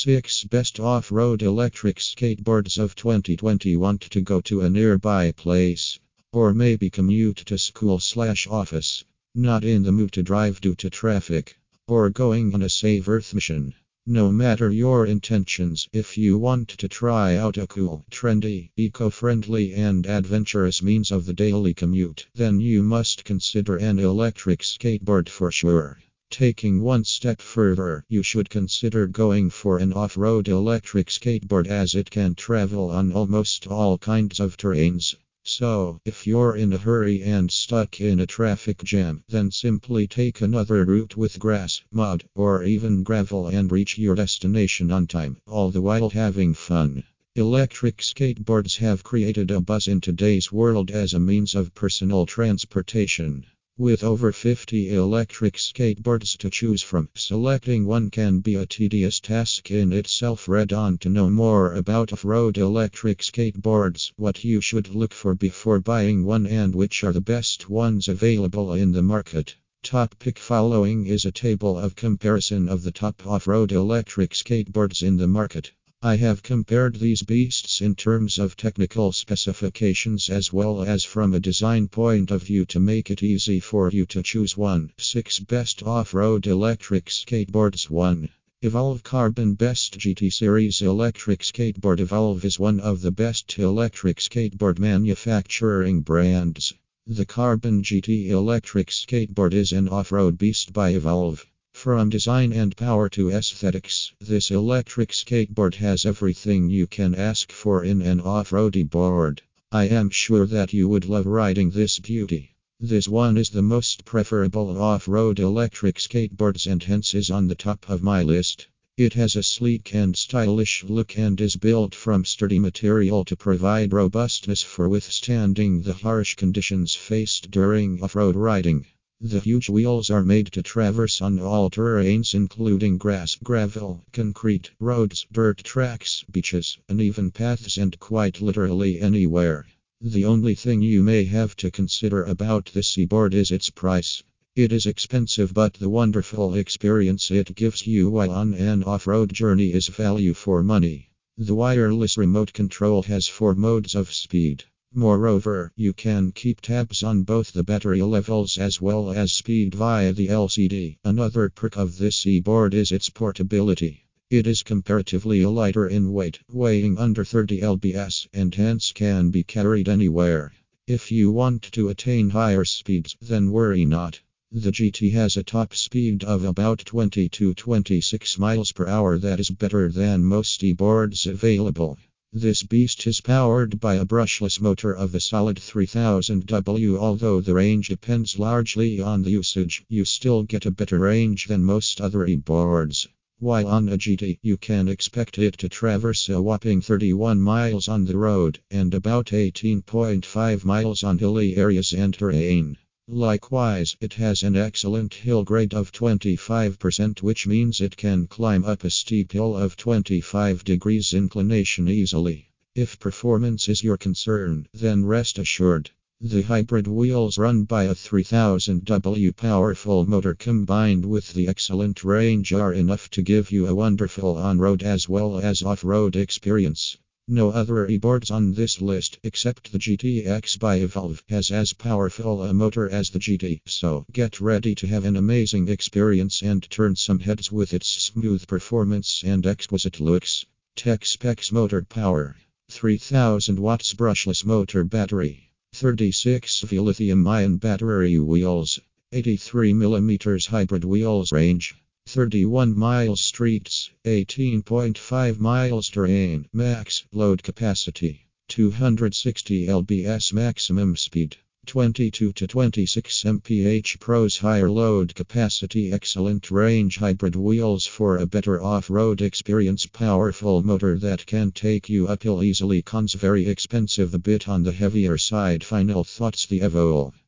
6 Best Off Road Electric Skateboards of 2020 Want to go to a nearby place? Or maybe commute to school slash office? Not in the mood to drive due to traffic? Or going on a save Earth mission? No matter your intentions, if you want to try out a cool, trendy, eco friendly, and adventurous means of the daily commute, then you must consider an electric skateboard for sure. Taking one step further, you should consider going for an off road electric skateboard as it can travel on almost all kinds of terrains. So, if you're in a hurry and stuck in a traffic jam, then simply take another route with grass, mud, or even gravel and reach your destination on time, all the while having fun. Electric skateboards have created a buzz in today's world as a means of personal transportation. With over 50 electric skateboards to choose from, selecting one can be a tedious task in itself. Read on to know more about off road electric skateboards, what you should look for before buying one, and which are the best ones available in the market. Top pick following is a table of comparison of the top off road electric skateboards in the market. I have compared these beasts in terms of technical specifications as well as from a design point of view to make it easy for you to choose one. 6 Best Off Road Electric Skateboards 1. Evolve Carbon Best GT Series Electric Skateboard Evolve is one of the best electric skateboard manufacturing brands. The Carbon GT electric skateboard is an off road beast by Evolve. From design and power to aesthetics, this electric skateboard has everything you can ask for in an off roady board. I am sure that you would love riding this beauty. This one is the most preferable off road electric skateboards and hence is on the top of my list. It has a sleek and stylish look and is built from sturdy material to provide robustness for withstanding the harsh conditions faced during off road riding. The huge wheels are made to traverse on all terrains, including grass, gravel, concrete, roads, dirt tracks, beaches, uneven paths, and quite literally anywhere. The only thing you may have to consider about the board is its price. It is expensive, but the wonderful experience it gives you while on an off road journey is value for money. The wireless remote control has four modes of speed. Moreover, you can keep tabs on both the battery levels as well as speed via the LCD. Another perk of this e-board is its portability. It is comparatively lighter in weight, weighing under 30 lbs, and hence can be carried anywhere. If you want to attain higher speeds, then worry not. The GT has a top speed of about 20 to 26 miles per hour that is better than most e-boards available. This beast is powered by a brushless motor of a solid 3000W. Although the range depends largely on the usage, you still get a better range than most other e-boards. While on a GT, you can expect it to traverse a whopping 31 miles on the road and about 18.5 miles on hilly areas and terrain. Likewise, it has an excellent hill grade of 25%, which means it can climb up a steep hill of 25 degrees inclination easily. If performance is your concern, then rest assured. The hybrid wheels run by a 3000W powerful motor combined with the excellent range are enough to give you a wonderful on road as well as off road experience. No other e-boards on this list, except the GTX by Evolve, has as powerful a motor as the GT, so get ready to have an amazing experience and turn some heads with its smooth performance and exquisite looks. Tech specs motor power 3000 watts brushless motor battery, 36 V lithium ion battery wheels, 83 mm hybrid wheels range. 31 miles streets, 18.5 miles terrain, max load capacity, 260 lbs maximum speed, 22 to 26 mph pros higher load capacity, excellent range, hybrid wheels for a better off road experience, powerful motor that can take you uphill easily, cons very expensive, a bit on the heavier side. Final thoughts The Evo